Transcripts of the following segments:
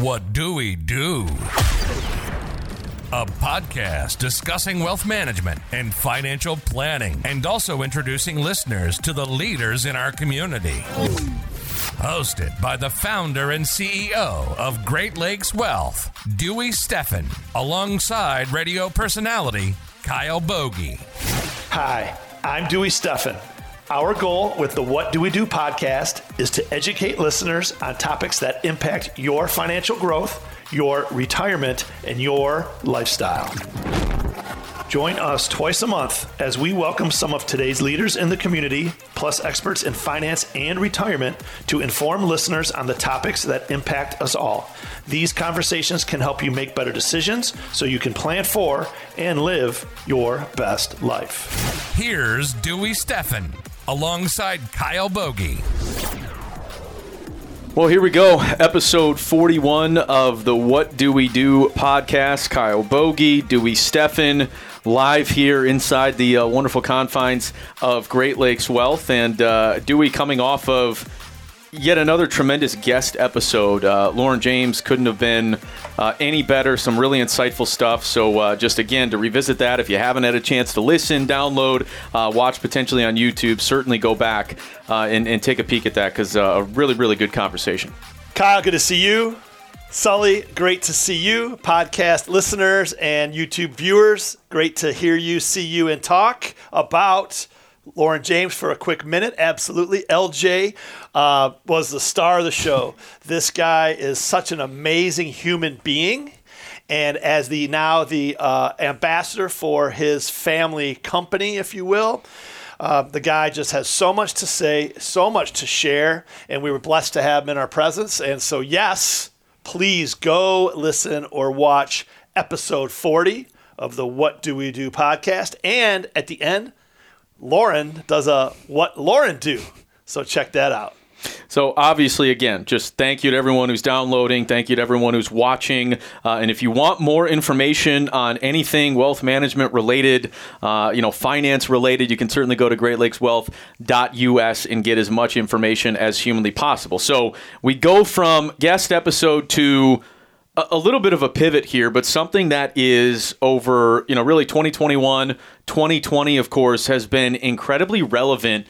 What Do We Do? A podcast discussing wealth management and financial planning, and also introducing listeners to the leaders in our community. Hosted by the founder and CEO of Great Lakes Wealth, Dewey Steffen, alongside radio personality Kyle Bogey. Hi, I'm Dewey Steffen. Our goal with the What Do We Do podcast is to educate listeners on topics that impact your financial growth, your retirement, and your lifestyle. Join us twice a month as we welcome some of today's leaders in the community, plus experts in finance and retirement, to inform listeners on the topics that impact us all. These conversations can help you make better decisions so you can plan for and live your best life. Here's Dewey Steffen alongside Kyle Bogey. Well, here we go. Episode 41 of the What Do We Do podcast. Kyle Bogey, Dewey Steffen, live here inside the uh, wonderful confines of Great Lakes Wealth. And uh, Dewey coming off of yet another tremendous guest episode. Uh, Lauren James couldn't have been uh, any better. Some really insightful stuff. So, uh, just again, to revisit that, if you haven't had a chance to listen, download, uh, watch potentially on YouTube, certainly go back uh, and, and, take a peek at that because uh, a really, really good conversation. Kyle, good to see you. Sully, great to see you. Podcast listeners and YouTube viewers, great to hear you, see you, and talk about Lauren James for a quick minute. Absolutely. LJ uh, was the star of the show. This guy is such an amazing human being. And as the now the uh, ambassador for his family company, if you will, uh, the guy just has so much to say, so much to share, and we were blessed to have him in our presence. And so, yes, please go listen or watch episode 40 of the What Do We Do podcast. And at the end, Lauren does a What Lauren Do. So check that out. So obviously, again, just thank you to everyone who's downloading. Thank you to everyone who's watching. Uh, and if you want more information on anything wealth management related, uh, you know, finance related, you can certainly go to GreatLakesWealth.us and get as much information as humanly possible. So we go from guest episode to a little bit of a pivot here, but something that is over, you know, really 2021, 2020, of course, has been incredibly relevant.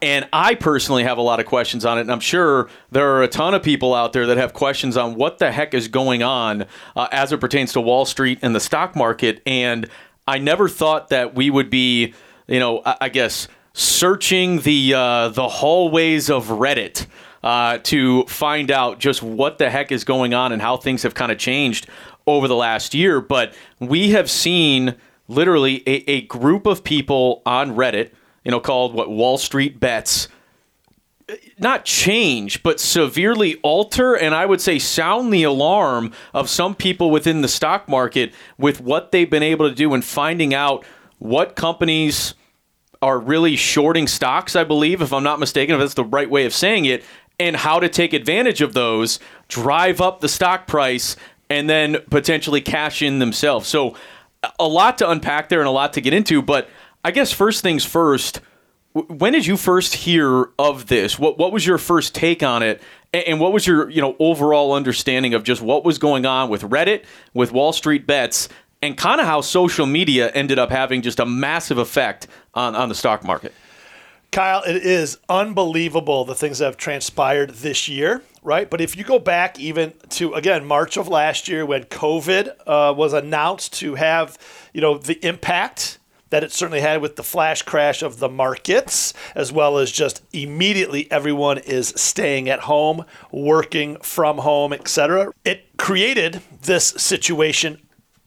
And I personally have a lot of questions on it. And I'm sure there are a ton of people out there that have questions on what the heck is going on uh, as it pertains to Wall Street and the stock market. And I never thought that we would be, you know, I, I guess, searching the uh, the hallways of Reddit uh, to find out just what the heck is going on and how things have kind of changed over the last year. But we have seen literally a, a group of people on Reddit, you know, called what Wall Street Bets not change, but severely alter and I would say sound the alarm of some people within the stock market with what they've been able to do and finding out what companies are really shorting stocks, I believe, if I'm not mistaken, if that's the right way of saying it, and how to take advantage of those, drive up the stock price, and then potentially cash in themselves. So, a lot to unpack there and a lot to get into. But I guess first things first. When did you first hear of this? What what was your first take on it? And what was your you know overall understanding of just what was going on with Reddit, with Wall Street bets, and kind of how social media ended up having just a massive effect on, on the stock market? Kyle, it is unbelievable the things that have transpired this year, right? But if you go back even to again March of last year when COVID uh, was announced to have, you know, the impact that it certainly had with the flash crash of the markets, as well as just immediately everyone is staying at home, working from home, etc. It created this situation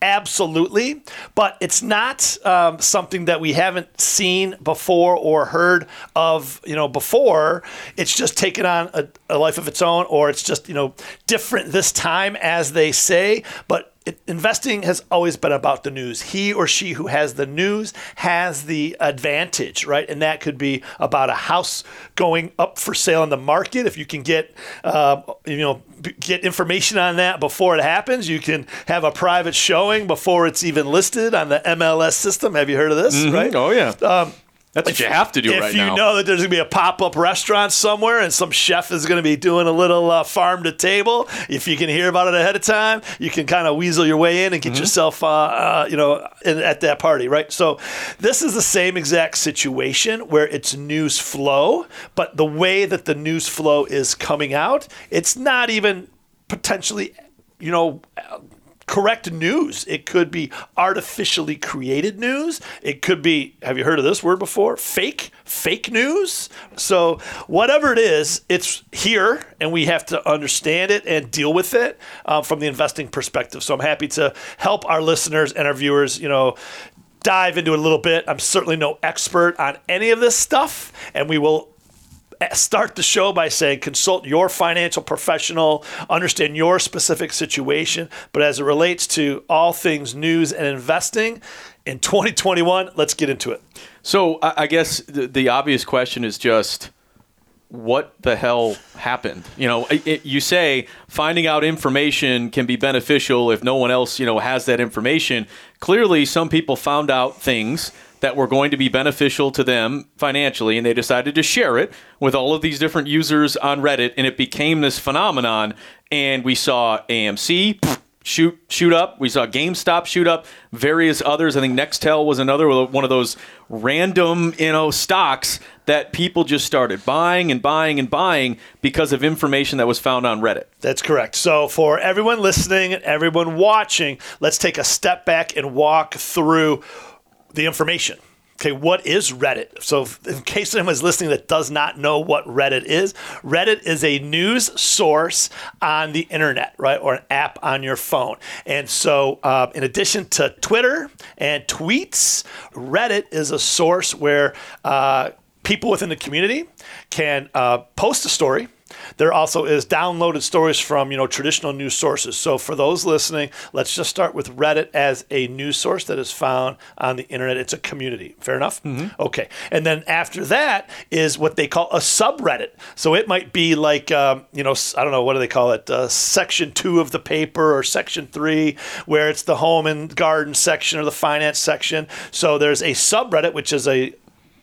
Absolutely. But it's not um, something that we haven't seen before or heard of, you know, before. It's just taken on a, a life of its own, or it's just, you know, different this time, as they say. But it, investing has always been about the news. He or she who has the news has the advantage, right? And that could be about a house going up for sale in the market. If you can get, uh, you know, get information on that before it happens, you can have a private showing before it's even listed on the MLS system. Have you heard of this? Mm-hmm. Right? Oh yeah. Um, That's what you have to do if right you now. know that there's going to be a pop-up restaurant somewhere and some chef is going to be doing a little uh, farm to table, if you can hear about it ahead of time, you can kind of weasel your way in and get Mm-hmm. yourself, uh, uh, you know, in, at that party, right? So this is the same exact situation where it's news flow, but the way that the news flow is coming out, it's not even potentially, you know. Correct news. It could be artificially created news. It could be, have you heard of this word before? Fake, fake news. So, whatever it is, it's here and we have to understand it and deal with it um, from the investing perspective. So, I'm happy to help our listeners and our viewers, you know, dive into it a little bit. I'm certainly no expert on any of this stuff, and we will start the show by saying consult your financial professional, understand your specific situation. But as it relates to all things news and investing in 2021, let's get into it. So I, guess the, obvious question is just what the hell happened? You know, it- you say finding out information can be beneficial if no one else, you know, has that information. Clearly, some people found out things that were going to be beneficial to them financially, and they decided to share it with all of these different users on Reddit, and it became this phenomenon. And we saw AMC shoot shoot up. We saw GameStop shoot up. Various others. I think Nextel was another one of those random you know stocks that people just started buying and buying and buying because of information that was found on Reddit. That's correct. So, for everyone listening and everyone watching, let's take a step back and walk through the information. Okay, what is Reddit? So, in case anyone's listening that does not know what Reddit is, Reddit is a news source on the internet, right, or an app on your phone. And so, uh, in addition to Twitter and tweets, Reddit is a source where uh, people within the community can uh, post a story. There also is downloaded stories from you know traditional news sources. So for those listening, let's just start with Reddit as a news source that is found on the internet. It's a community. Fair enough. Okay. And then after that is what they call a subreddit. So it might be like um, you know I don't know what do they call it, uh, section two of the paper or section three, where it's the home and garden section or the finance section. So there's a subreddit which is a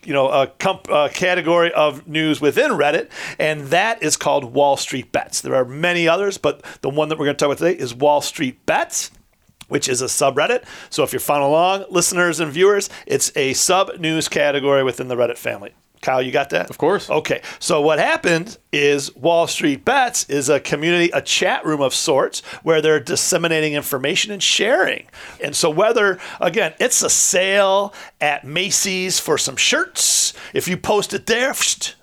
you know a, comp, a category of news within Reddit, and that is called Wall Street Bets. There are many others, but the one that we're going to talk about today is Wall Street Bets. Which is a subreddit. So if you're following along, listeners and viewers, it's a sub news category within the Reddit family. Kyle, you got that? Of course. Okay. So what happened is Wall Street Bets is a community, a chat room of sorts where they're disseminating information and sharing. And so whether again, it's a sale at Macy's for some shirts, if you post it there,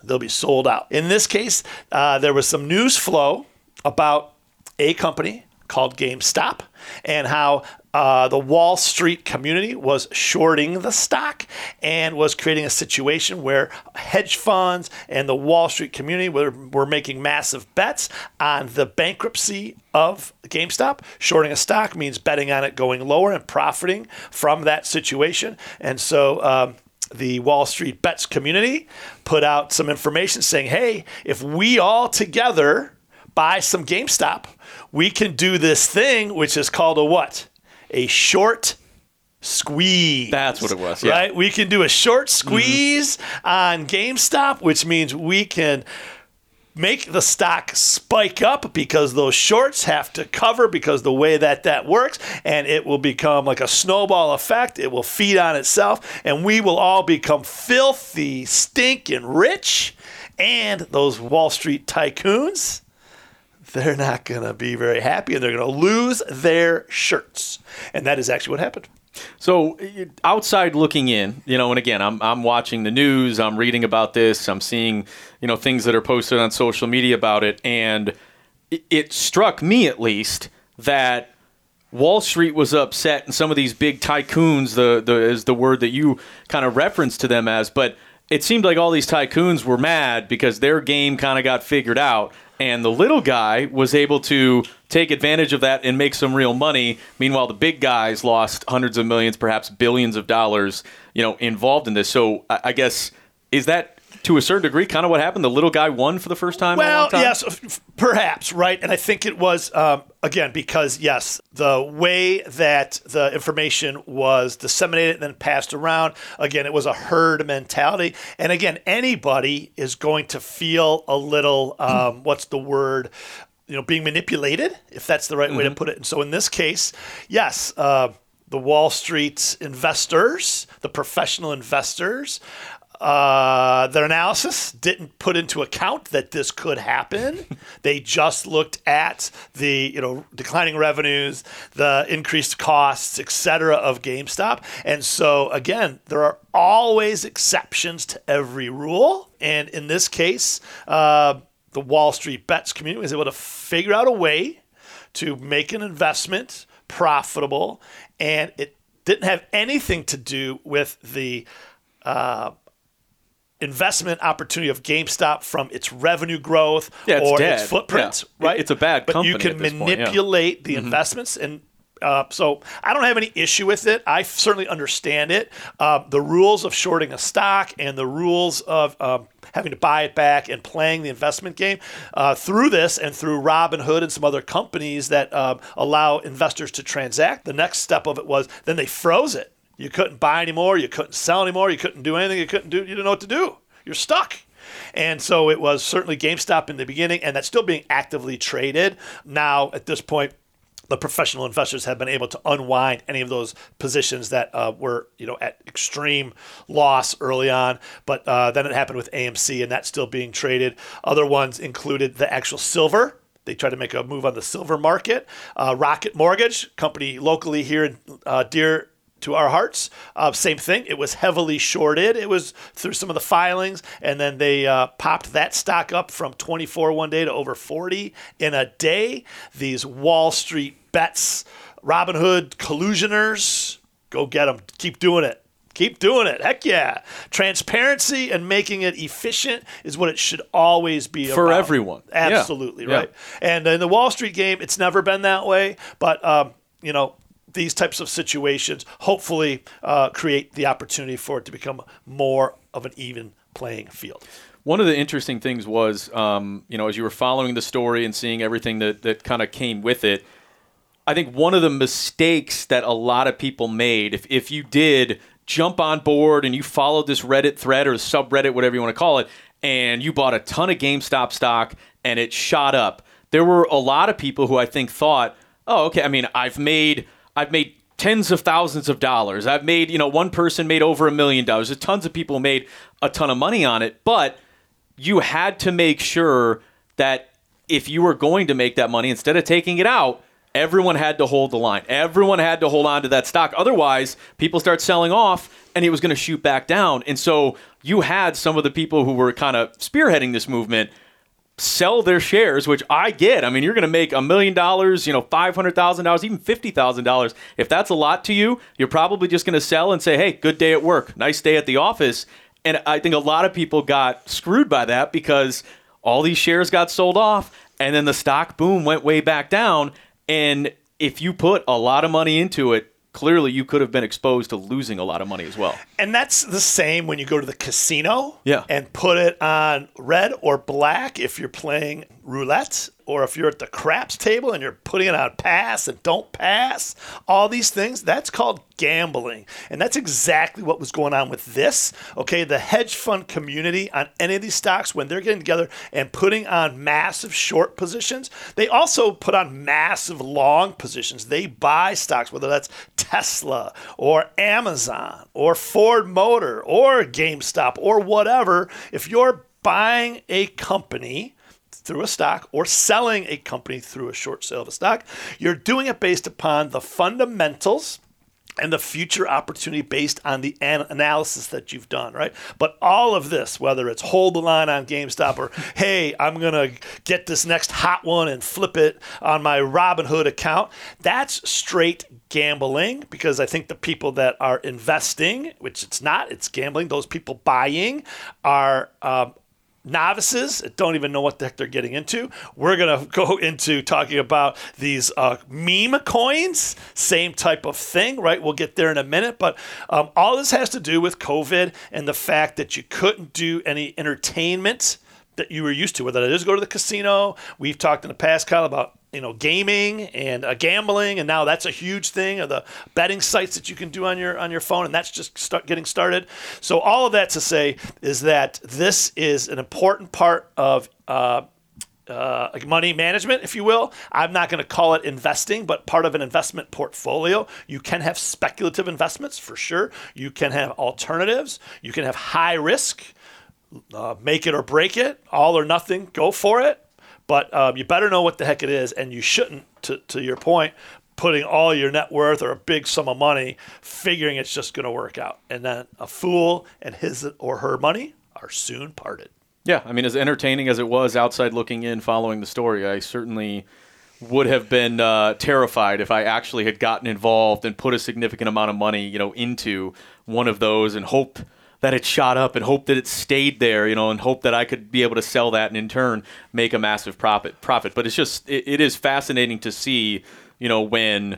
they'll be sold out. In this case, uh, there was some news flow about a company called GameStop and how uh, the Wall Street community was shorting the stock and was creating a situation where hedge funds and the Wall Street community were, were making massive bets on the bankruptcy of GameStop. Shorting a stock means betting on it going lower and profiting from that situation. And so, um, the Wall Street Bets community put out some information saying, hey, if we all together buy some GameStop, we can do this thing, which is called a what? A short squeeze. That's what it was, yeah. Right? We can do a short mm-hmm. squeeze on GameStop, which means we can make the stock spike up because those shorts have to cover because the way that that works and it will become like a snowball effect it will feed on itself and we will all become filthy stinking rich and those wall street tycoons they're not going to be very happy and they're going to lose their shirts. And that is actually what happened. So outside looking in, you know, and again, I'm I'm watching the news, I'm reading about this, I'm seeing, you know, things that are posted on social media about it, and it, struck me at least that Wall Street was upset, and some of these big tycoons, the the is the word that you kind of referenced to them as, but it seemed like all these tycoons were mad because their game kind of got figured out, and the little guy was able to take advantage of that and make some real money. Meanwhile, the big guys lost hundreds of millions, perhaps billions of dollars, you know, involved in this. So I, guess is that to a certain degree kind of what happened? The little guy won for the first time. in a Well, long time? yes, f- perhaps, right? And I think it was, um, again, because, yes, the way that the information was disseminated and then passed around, again, it was a herd mentality. And again, anybody is going to feel a little, um, what's the word? You know, being manipulated, if that's the right way to put it. And so in this case, yes, uh, the Wall Street investors, the professional investors, uh, their analysis didn't put into account that this could happen. they just looked at the you know declining revenues, the increased costs, et cetera, of GameStop. And so again, there are always exceptions to every rule. And in this case, uh, the Wall Street bets community was able to figure out a way to make an investment profitable, and it didn't have anything to do with the uh, investment opportunity of GameStop from its revenue growth Yeah, it's or dead. its footprint, Yeah. right? It's a bad but you can at this point, yeah. Mm-hmm. manipulate the investments and. Uh, so I don't have any issue with it. I certainly understand it. Uh, the rules of shorting a stock and the rules of um, having to buy it back and playing the investment game uh, through this and through Robinhood and some other companies that um, allow investors to transact. The next step of it was then they froze it. You couldn't buy anymore. You couldn't sell anymore. You couldn't do anything. You couldn't do. You didn't know what to do. You're stuck. And so it was certainly GameStop in the beginning, and that's still being actively traded. Now, at this point, the professional investors have been able to unwind any of those positions that uh, were, you know, at extreme loss early on. But uh, then it happened with AMC, and that's still being traded. Other ones included the actual silver. They tried to make a move on the silver market. Uh, Rocket Mortgage, company locally here in uh, dear to our hearts. Uh, same thing. It was heavily shorted. It was through some of the filings, and then they uh, popped that stock up from 24 one day to over 40 in a day. These Wall Street bets, Robinhood collusioners, go get them. Keep doing it. Keep doing it. Heck yeah. Transparency and making it efficient is what it should always be For about. everyone. Absolutely, Yeah. right. And in the Wall Street game, it's never been that way. But, um, you know, these types of situations hopefully uh, create the opportunity for it to become more of an even playing field. One of the interesting things was, um, you know, as you were following the story and seeing everything that, that kind of came with it, I think one of the mistakes that a lot of people made, if, if you did jump on board and you followed this Reddit thread or subreddit, whatever you want to call it, and you bought a ton of GameStop stock and it shot up, there were a lot of people who I think thought, oh, okay, I mean, I've made I've made tens of thousands of dollars. I've made, you know, one person made over a million dollars. Tons of people made a ton of money on it, but you had to make sure that if you were going to make that money, instead of taking it out, everyone had to hold the line. Everyone had to hold on to that stock. Otherwise, people start selling off and it was going to shoot back down. And so you had some of the people who were kind of spearheading this movement sell their shares, which I get. I mean, you're going to make a million dollars, you know, $500,000, even $50,000. If that's a lot to you, you're probably just going to sell and say, hey, good day at work, nice day at the office. And I think a lot of people got screwed by that because all these shares got sold off and then the stock boom went way back down. And if you put a lot of money into it, clearly you could have been exposed to losing a lot of money as well. And that's the same when you go to the casino Yeah. and put it on red or black if you're playing roulette or if you're at the craps table and you're putting it on pass and don't pass. All these things, that's called gambling. And that's exactly what was going on with this. Okay, the hedge fund community on any of these stocks, when they're getting together and putting on massive short positions, they also put on massive long positions. They buy stocks, whether that's Tesla or Amazon or Ford Motor or GameStop or whatever. If you're buying a company, through a stock or selling a company through a short sale of a stock, you're doing it based upon the fundamentals and the future opportunity based on the an- analysis that you've done, right? But all of this, whether it's hold the line on GameStop or hey, I'm gonna get this next hot one and flip it on my Robinhood account, that's straight gambling because I think the people that are investing, which it's not, it's gambling. Those people buying are um, novices don't even know what the heck they're getting into. We're going to go into talking about these uh, meme coins, same type of thing, right? We'll get there in a minute. But um, all this has to do with COVID and the fact that you couldn't do any entertainment that you were used to, whether it is go to the casino. We've talked in the past, Kyle, about you know gaming and uh, gambling, and now that's a huge thing. Of the betting sites that you can do on your on your phone, and that's just start getting started. So all of that to say is that this is an important part of. Uh, uh, money management, if you will. I'm not going to call it investing, but part of an investment portfolio. You can have speculative investments for sure. You can have alternatives. You can have high risk uh, make it or break it, all or nothing, go for it. But um, you better know what the heck it is, and you shouldn't, to, to your point, putting all your net worth or a big sum of money figuring it's just going to work out. And then a fool and his or her money are soon parted. Yeah, I mean, as entertaining as it was outside looking in following the story, I certainly would have been uh, terrified if I actually had gotten involved and put a significant amount of money, you know, into one of those and hope – that it shot up and hope that it stayed there, you know, and hope that I could be able to sell that and in turn make a massive profit. Profit, but it's just it, it is fascinating to see, you know, when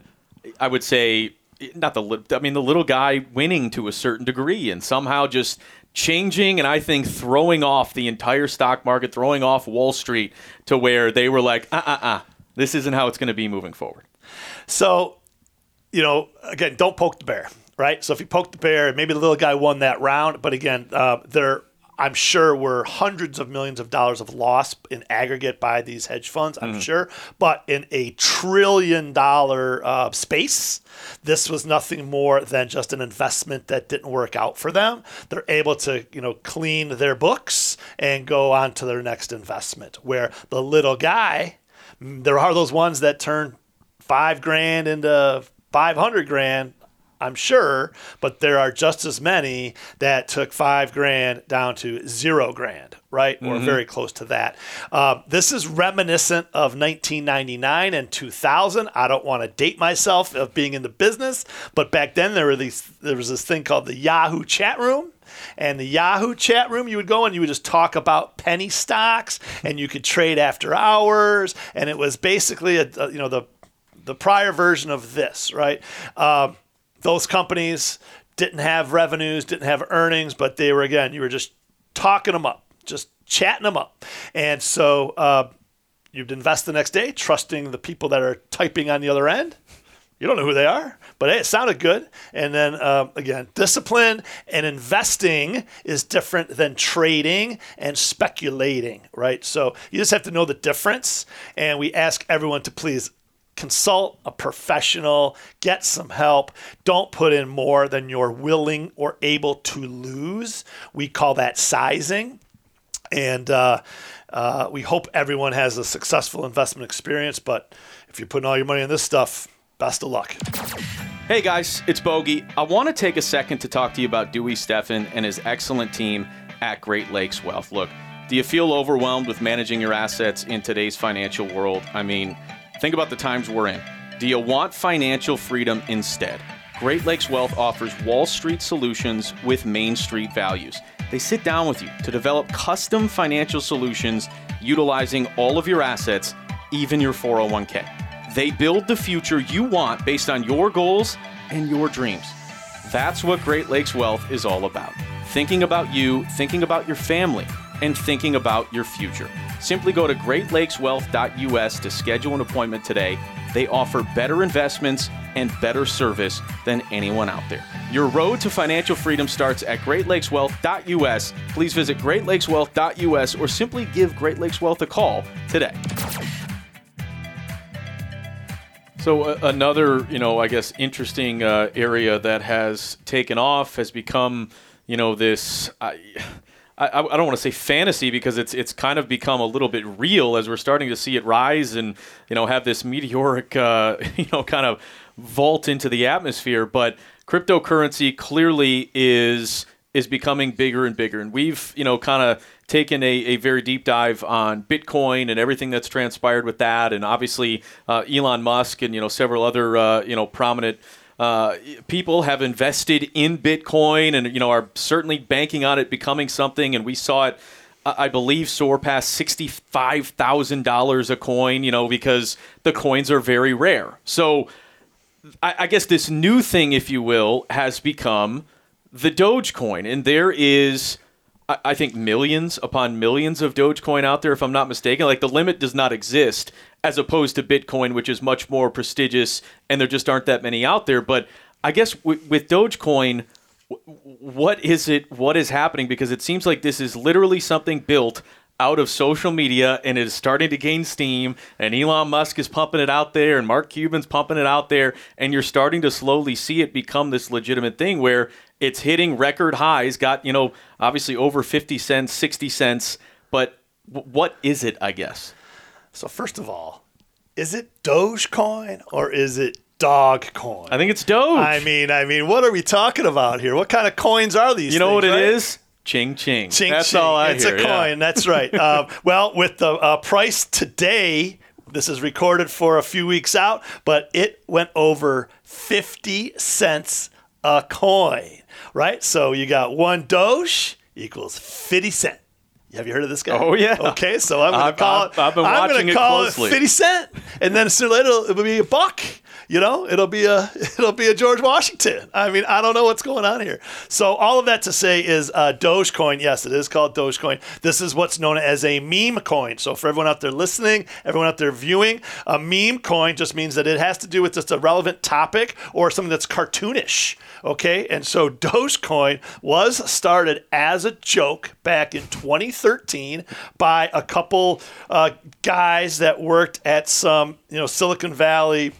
I would say not the I mean the little guy winning to a certain degree and somehow just changing and I think throwing off the entire stock market, throwing off Wall Street to where they were like, uh uh uh, this isn't how it's going to be moving forward. So, you know, again, don't poke the bear right? So if you poke the bear, maybe the little guy won that round. But again, uh, there, I'm sure, were hundreds of millions of dollars of loss in aggregate by these hedge funds. I'm mm. sure, but in a trillion dollar uh, space, this was nothing more than just an investment that didn't work out for them. They're able to, you know, clean their books and go on to their next investment. Where the little guy, there are those ones that turn five grand into 500 grand I'm sure, but there are just as many that took five grand down to zero grand, right? Mm-hmm. Or very close to that. Um, this is reminiscent of 1999 and 2000. I don't want to date myself of being in the business, but back then there were these. There was this thing called the Yahoo chat room. And the Yahoo chat room, you would go and you would just talk about penny stocks, and you could trade after hours. And it was basically a, a you know the the prior version of this, right? Um, those companies didn't have revenues, didn't have earnings, but they were again, you were just talking them up, just chatting them up, and so uh, you'd invest the next day, trusting the people that are typing on the other end. You don't know who they are, but hey, it sounded good. And then uh, again, discipline and investing is different than trading and speculating, right? So you just have to know the difference. And we ask everyone to please consult a professional, get some help. Don't put in more than you're willing or able to lose. We call that sizing. And uh, uh, we hope everyone has a successful investment experience. But if you're putting all your money in this stuff, best of luck. Hey guys, it's Bogey. I want to take a second to talk to you about Dewey Steffen and his excellent team at Great Lakes Wealth. Look, do you feel overwhelmed with managing your assets in today's financial world? I mean, Think about the times we're in. Do you want financial freedom instead? Great Lakes Wealth offers Wall Street solutions with Main Street values. They sit down with you to develop custom financial solutions utilizing all of your assets, even your 401k. They build the future you want based on your goals and your dreams. That's what Great Lakes Wealth is all about. Thinking about you, thinking about your family, and thinking about your future. Simply go to greatlakeswealth.us to schedule an appointment today. They offer better investments and better service than anyone out there. Your road to financial freedom starts at greatlakeswealth.us. Please visit greatlakeswealth.us or simply give Great Lakes Wealth a call today. So uh, another, you know, I guess interesting uh, area that has taken off has become, you know, this. Uh, I, I don't want to say fantasy because it's it's kind of become a little bit real as we're starting to see it rise and you know have this meteoric uh, you know kind of vault into the atmosphere. But cryptocurrency clearly is is becoming bigger and bigger, and we've you know kind of taken a, a very deep dive on Bitcoin and everything that's transpired with that, and obviously uh, Elon Musk and you know several other uh, you know prominent uh, people have invested in Bitcoin and you know are certainly banking on it becoming something. And we saw it I believe soar past sixty-five thousand dollars a coin. You know, because the coins are very rare. So, I, I guess this new thing, if you will, has become the Dogecoin, and there is. I- think millions upon millions of Dogecoin out there, if I'm not mistaken. Like the limit does not exist, as opposed to Bitcoin, which is much more prestigious, and there just aren't that many out there. But I guess with Dogecoin, what is it what is happening because it seems like this is literally something built out of social media and it is starting to gain steam and Elon Musk is pumping it out there and Mark Cuban's pumping it out there and you're starting to slowly see it become this legitimate thing where it's hitting record highs got you know obviously over 50 cents 60 cents but w- what is it I guess So first of all, is it Dogecoin or is it Dogcoin? I think it's Doge I mean, I mean, what are we talking about here? What kind of coins are these? you know what things, it right? is ching ching Ching, that's ching. all I it's hear a yeah. coin. That's right. um, well, with the uh, price today, this is recorded for a few weeks out, but it went over 50 cents a coin, right? So you got one Doge equals 50 cent. Have you heard of this guy? Oh, yeah. Okay, so I'm I've- to call I've- it. I've been I'm watching gonna it call closely. it 50 cent, and then sooner later it'll be a buck. You know, it'll be a it'll be a George Washington. I mean, I don't know what's going on here. So all of that to say is uh, Dogecoin. Yes, it is called Dogecoin. This is what's known as a meme coin. So for everyone out there listening, everyone out there viewing, a meme coin just means that it has to do with just a relevant topic or something that's cartoonish. Okay, and so Dogecoin was started as a joke back in 2013 by a couple uh, guys that worked at some you know Silicon Valley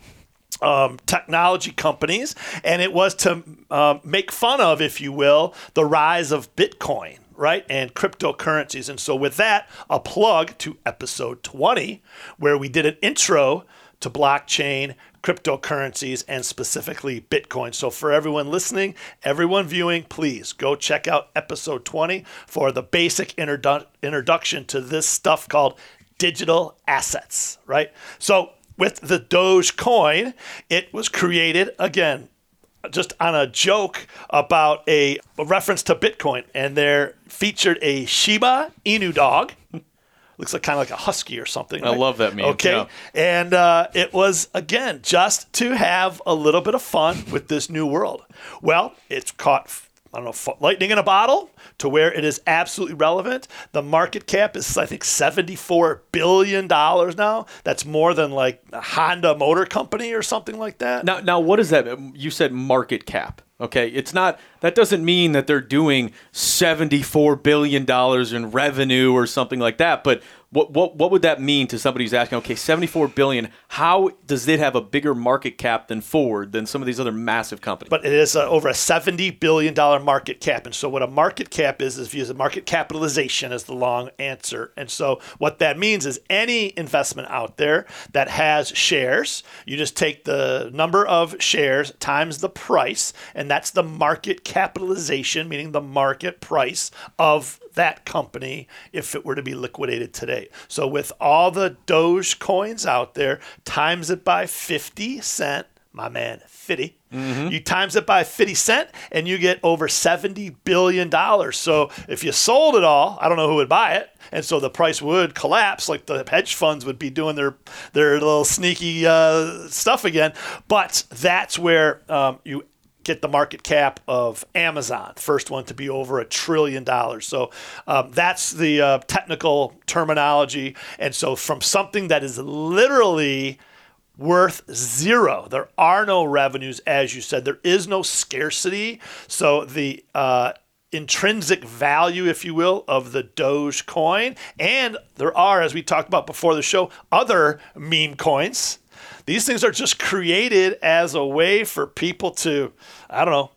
um, technology companies, and it was to um, make fun of, if you will, the rise of Bitcoin, right, and cryptocurrencies. And so, with that, a plug to episode 20, where we did an intro to blockchain, cryptocurrencies, and specifically Bitcoin. So, for everyone listening, everyone viewing, please go check out episode 20 for the basic introdu- introduction to this stuff called digital assets, right? So, with the Dogecoin, it was created again just on a joke about a, a reference to Bitcoin, and there featured a Shiba Inu dog. Looks like kind of like a husky or something. I right? love that meme, Okay, yeah. and uh, it was again just to have a little bit of fun with this new world. Well, it's caught I don't know lightning in a bottle to where it is absolutely relevant. The market cap is I think seventy four billion dollars now. That's more than like a Honda Motor Company or something like that. Now, now, what is that? You said market cap. Okay, it's not. That doesn't mean that they're doing seventy-four billion dollars in revenue or something like that. But what what what would that mean to somebody who's asking? Okay, seventy-four billion. How does it have a bigger market cap than Ford than some of these other massive companies? but it is uh, over a $70 billion market cap. And so, what a market cap is, is if you use a market capitalization as the long answer. And so, what that means is any investment out there that has shares, you just take the number of shares times the price, and that's the market capitalization, meaning the market price of that company if it were to be liquidated today. So, with all the Doge coins out there, times it by 50 cent, my man, 50. You times it by 50 cent and you get over 70 billion dollars. So if you sold it all, I don't know who would buy it. And so the price would collapse like the hedge funds would be doing their their little sneaky uh, stuff again. But that's where um, you get the market cap of Amazon, first one to be over a trillion dollars. So um, that's the uh, technical terminology. And so from something that is literally worth zero. There are no revenues, as you said. There is no scarcity. So the uh, intrinsic value, if you will, of the Doge coin, and there are, as we talked about before the show, other meme coins. These things are just created as a way for people to, I don't know,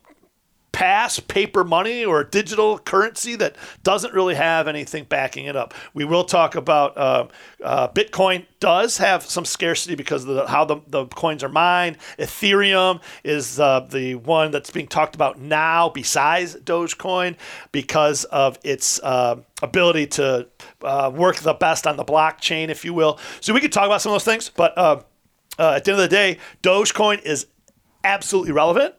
pass paper money or digital currency that doesn't really have anything backing it up. We will talk about uh, uh, Bitcoin does have some scarcity because of the, how the, the coins are mined. Ethereum is uh, the one that's being talked about now besides Dogecoin because of its uh, ability to uh, work the best on the blockchain, if you will. So we could talk about some of those things, but uh, at the end of the day, Dogecoin is absolutely relevant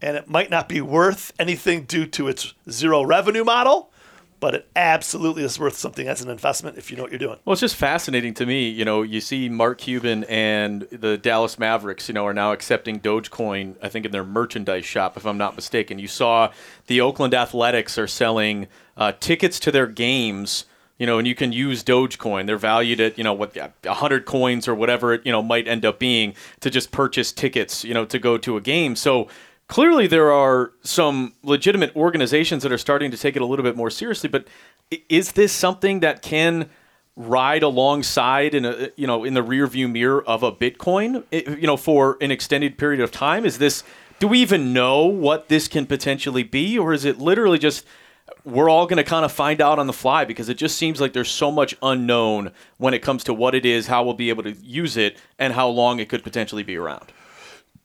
and it might not be worth anything due to its zero revenue model, but it absolutely is worth something as an investment if you know what you're doing. Well, it's just fascinating to me. You know, you see Mark Cuban and the Dallas Mavericks, you know, are now accepting Dogecoin, I think, in their merchandise shop, if I'm not mistaken. You saw the Oakland Athletics are selling uh, tickets to their games you know, and you can use Dogecoin. They're valued at, you know, what, a hundred coins or whatever it, you know, might end up being to just purchase tickets, you know, to go to a game. So clearly there are some legitimate organizations that are starting to take it a little bit more seriously. But is this something that can ride alongside in a, you know, in the rear view mirror of a Bitcoin, you know, for an extended period of time? Is this, do we even know what this can potentially be? Or is it literally just, we're all going to kind of find out on the fly because it just seems like there's so much unknown when it comes to what it is, how we'll be able to use it, and how long it could potentially be around.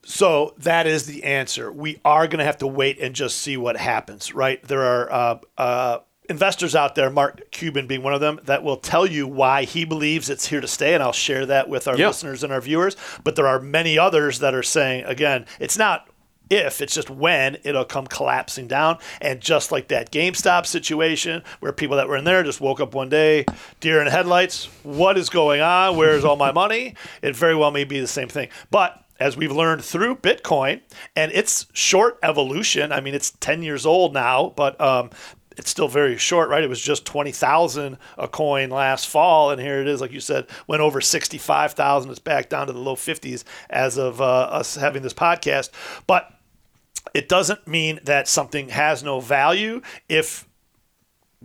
So that is the answer. We are going to have to wait and just see what happens, right? There are uh, uh, investors out there, Mark Cuban being one of them, that will tell you why he believes it's here to stay, and I'll share that with our listeners and our viewers. But there are many others that are saying, again, it's not if, it's just when it'll come collapsing down. And just like that GameStop situation where people that were in there just woke up one day, deer in headlights, what is going on? Where's all my money? It very well may be the same thing. But as we've learned through Bitcoin and its short evolution, I mean, it's 10 years old now, but um, it's still very short, right? It was just 20,000 a coin last fall. And here it is, like you said, went over 65,000. It's back down to the low 50s as of uh, us having this podcast. But it doesn't mean that something has no value if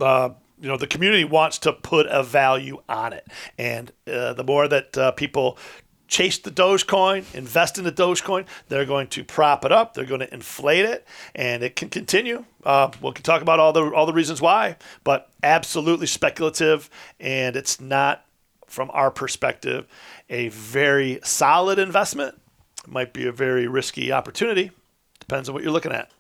uh, you know the community wants to put a value on it, and uh, the more that uh, people chase the Dogecoin, invest in the Dogecoin, they're going to prop it up, they're going to inflate it, and it can continue. Uh, we can talk about all the all the reasons why, but absolutely speculative, and it's not, from our perspective, a very solid investment. It might be a very risky opportunity. Depends on what you're looking at.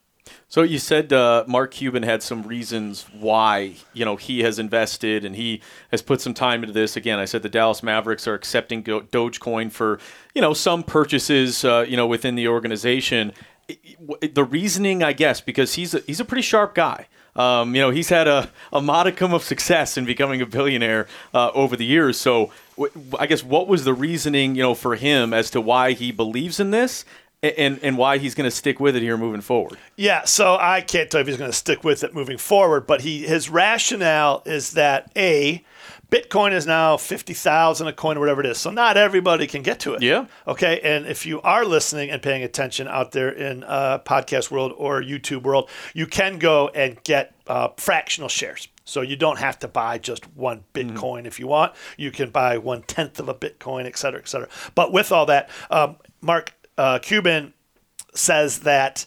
So you said uh, Mark Cuban had some reasons why you know he has invested and he has put some time into this. Again, I said the Dallas Mavericks are accepting Dogecoin for you know some purchases uh, you know within the organization. The reasoning, I guess, because he's a, he's a pretty sharp guy. Um, you know, he's had a, a modicum of success in becoming a billionaire uh, over the years. So, I guess what was the reasoning, you know, for him as to why he believes in this, and and why he's going to stick with it here moving forward. Yeah, so I can't tell if he's going to stick with it moving forward, but he his rationale is that a Bitcoin is now fifty thousand a coin or whatever it is, so not everybody can get to it. Yeah. Okay, and if you are listening and paying attention out there in uh, podcast world or YouTube world, you can go and get uh, fractional shares. So you don't have to buy just one Bitcoin mm-hmm. if you want. You can buy one tenth of a Bitcoin, et cetera, et cetera. But with all that, um, Mark uh, Cuban says that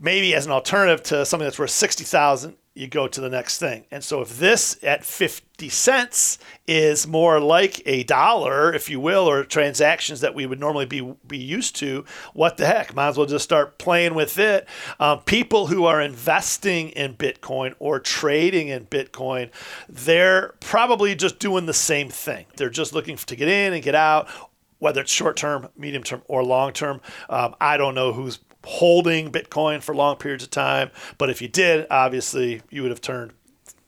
maybe as an alternative to something that's worth 60,000, you go to the next thing. And so if this at 50 cents is more like a dollar, if you will, or transactions that we would normally be be used to, what the heck? Might as well just start playing with it. Um, people who are investing in Bitcoin or trading in Bitcoin, they're probably just doing the same thing. They're just looking to get in and get out, whether it's short term, medium term, or long term. Um, I don't know who's holding Bitcoin for long periods of time, but if you did, obviously you would have turned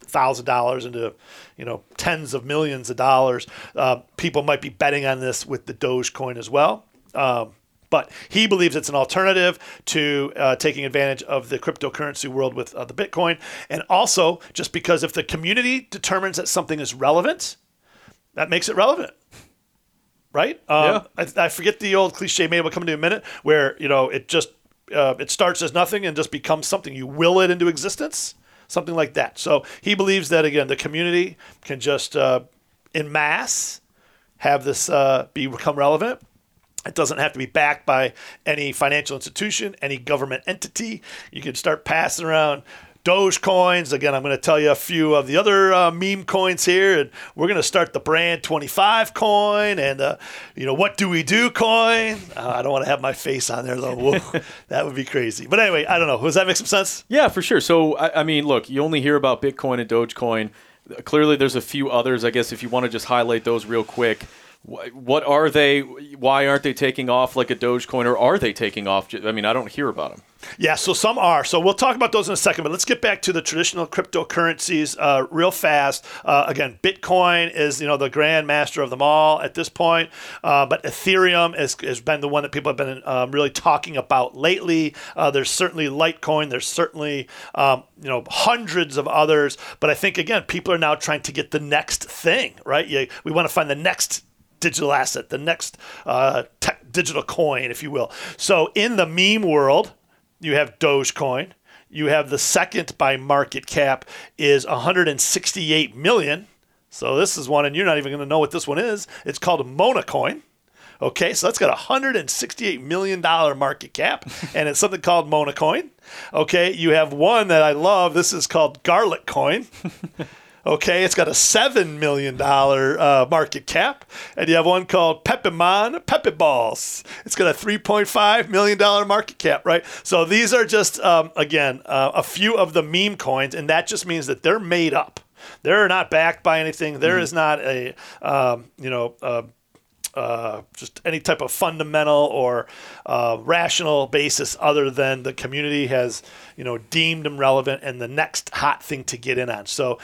thousand dollars into you know tens of millions of dollars. Uh, people might be betting on this with the Dogecoin as well. Um, but he believes it's an alternative to uh, taking advantage of the cryptocurrency world with uh, the Bitcoin. And also, just because if the community determines that something is relevant, that makes it relevant right? Um, yeah. I, I, forget the old cliche. Maybe we'll come into a minute where you know it just uh, it starts as nothing and just becomes something. You will it into existence, something like that. So he believes that again, the community can just uh, in mass have this uh, be become relevant. It doesn't have to be backed by any financial institution, any government entity. You can start passing around Doge coins. Again, I'm going to tell you a few of the other uh, meme coins here, and we're going to start the brand 25 coin and uh, you know what do we do coin. Uh, I don't want to have my face on there though. Whoa, that would be crazy. But anyway, I don't know. Does that make some sense? Yeah, for sure. So I, I mean, look, you only hear about Bitcoin and Dogecoin. Clearly, there's a few others. I guess if you want to just highlight those real quick. Wh- what are they? Why aren't they taking off like a Dogecoin, or are they taking off? I mean, I don't hear about them. Yeah, so some are. So we'll talk about those in a second, but let's get back to the traditional cryptocurrencies uh, real fast. Uh, again, Bitcoin is you know the grand master of them all at this point, uh, but Ethereum has, has been the one that people have been um, really talking about lately. Uh, there's certainly Litecoin. There's certainly um, you know hundreds of others, but I think again people are now trying to get the next thing right. You, we want to find the next digital asset, the next uh, digital coin, if you will. So in the meme world you have Dogecoin. You have the second by market cap is 168 million. So this is one, and you're not even going to know what this one is. It's called Monacoin. Okay, so that's got a $168 million market cap, and it's something called Monacoin. Okay, you have one that I love. This is called Garlic Coin. Okay, it's got a seven million dollar uh, market cap, and you have one called Pepimon Pepe Balls. It's got a three point five million dollar market cap, right? So these are just um, again uh, a few of the meme coins, and that just means that they're made up. They're not backed by anything. There mm-hmm. is not a um, you know. Uh, uh, just any type of fundamental or uh, rational basis other than the community has you know deemed them relevant and the next hot thing to get in on so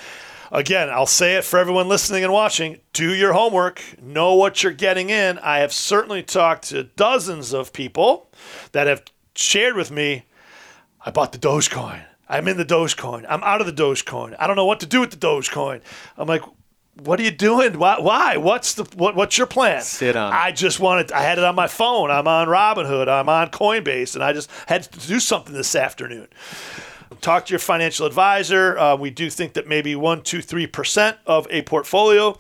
Again, I'll say it for everyone listening and watching do your homework, know what you're getting in. I have certainly talked to dozens of people that have shared with me I bought the Dogecoin. I'm in the Dogecoin. I'm out of the Dogecoin. I don't know what to do with the Dogecoin. I'm like, what are you doing? Why? why? What's the what, What's your plan? Sit on. I just wanted. I had it on my phone. I'm on Robinhood. I'm on Coinbase, and I just had to do something this afternoon. Talk to your financial advisor. Uh, we do think that maybe one, two, three percent of a portfolio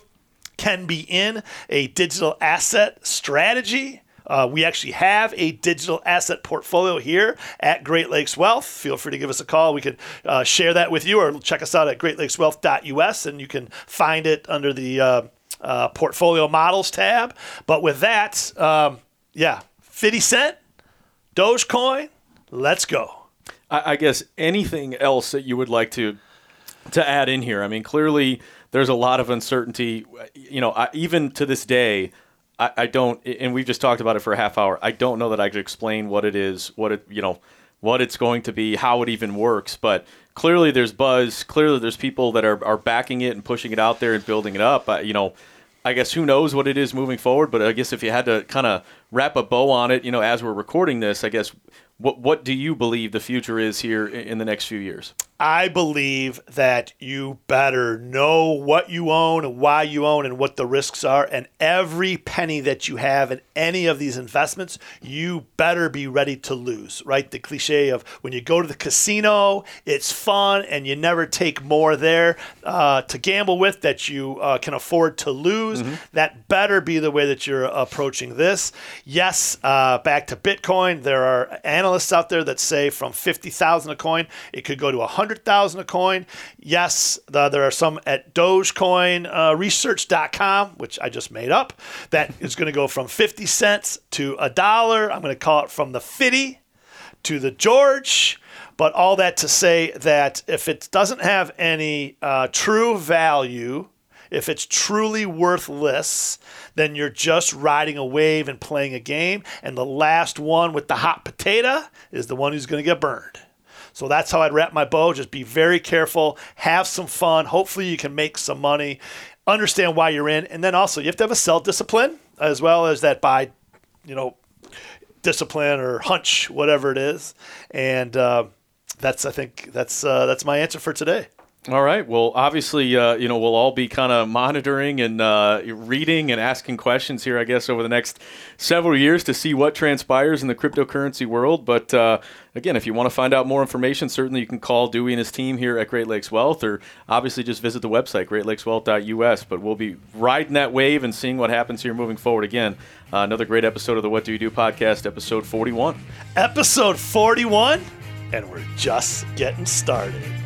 can be in a digital asset strategy. Uh, we actually have a digital asset portfolio here at Great Lakes Wealth. Feel free to give us a call. We could uh, share that with you or check us out at greatlakeswealth.us and you can find it under the uh, uh portfolio models tab. But with that, um, yeah, 50 Cent, Dogecoin, let's go. I, I guess anything else that you would like to to add in here. I mean, clearly there's a lot of uncertainty. You know, I, even to this day, I, I, don't. And we've just talked about it for a half hour. I don't know that I could explain what it is, what it, you know, what it's going to be, how it even works. But clearly, there's buzz. Clearly, there's people that are, are backing it and pushing it out there and building it up. you know, I guess who knows what it is moving forward. But I guess if you had to kind of wrap a bow on it, you know, as we're recording this, I guess what what do you believe the future is here in the next few years? I believe that you better know what you own and why you own and what the risks are. And every penny that you have in any of these investments, you better be ready to lose, right? The cliche of when you go to the casino, it's fun and you never take more there uh, to gamble with that you uh, can afford to lose. Mm-hmm. That better be the way that you're approaching this. Yes, uh, back to Bitcoin, there are analysts out there that say from 50,000 a coin, it could go to 100 100,000 a coin. Yes, the, there are some at DogecoinResearch.com, uh, which I just made up, that is going to go from 50 cents to a dollar. I'm going to call it from the 50 to the George. But all that to say that if it doesn't have any uh, true value, if it's truly worthless, then you're just riding a wave and playing a game. And the last one with the hot potato is the one who's going to get burned. So that's how I'd wrap my bow. Just be very careful, have some fun. Hopefully, you can make some money, understand why you're in, and then also you have to have a self discipline as well as that by, you know, discipline or hunch, whatever it is. And uh, that's I think that's uh, that's my answer for today. All right. Well, obviously, uh, you know, we'll all be kind of monitoring and uh, reading and asking questions here, I guess, over the next several years to see what transpires in the cryptocurrency world. But uh, again, if you want to find out more information, certainly you can call Dewey and his team here at Great Lakes Wealth, or obviously just visit the website, greatlakeswealth.us. But we'll be riding that wave and seeing what happens here moving forward. Again, uh, another great episode of the What Do You Do podcast, episode 41. Episode 41, and we're just getting started.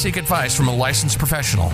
seek advice from a licensed professional.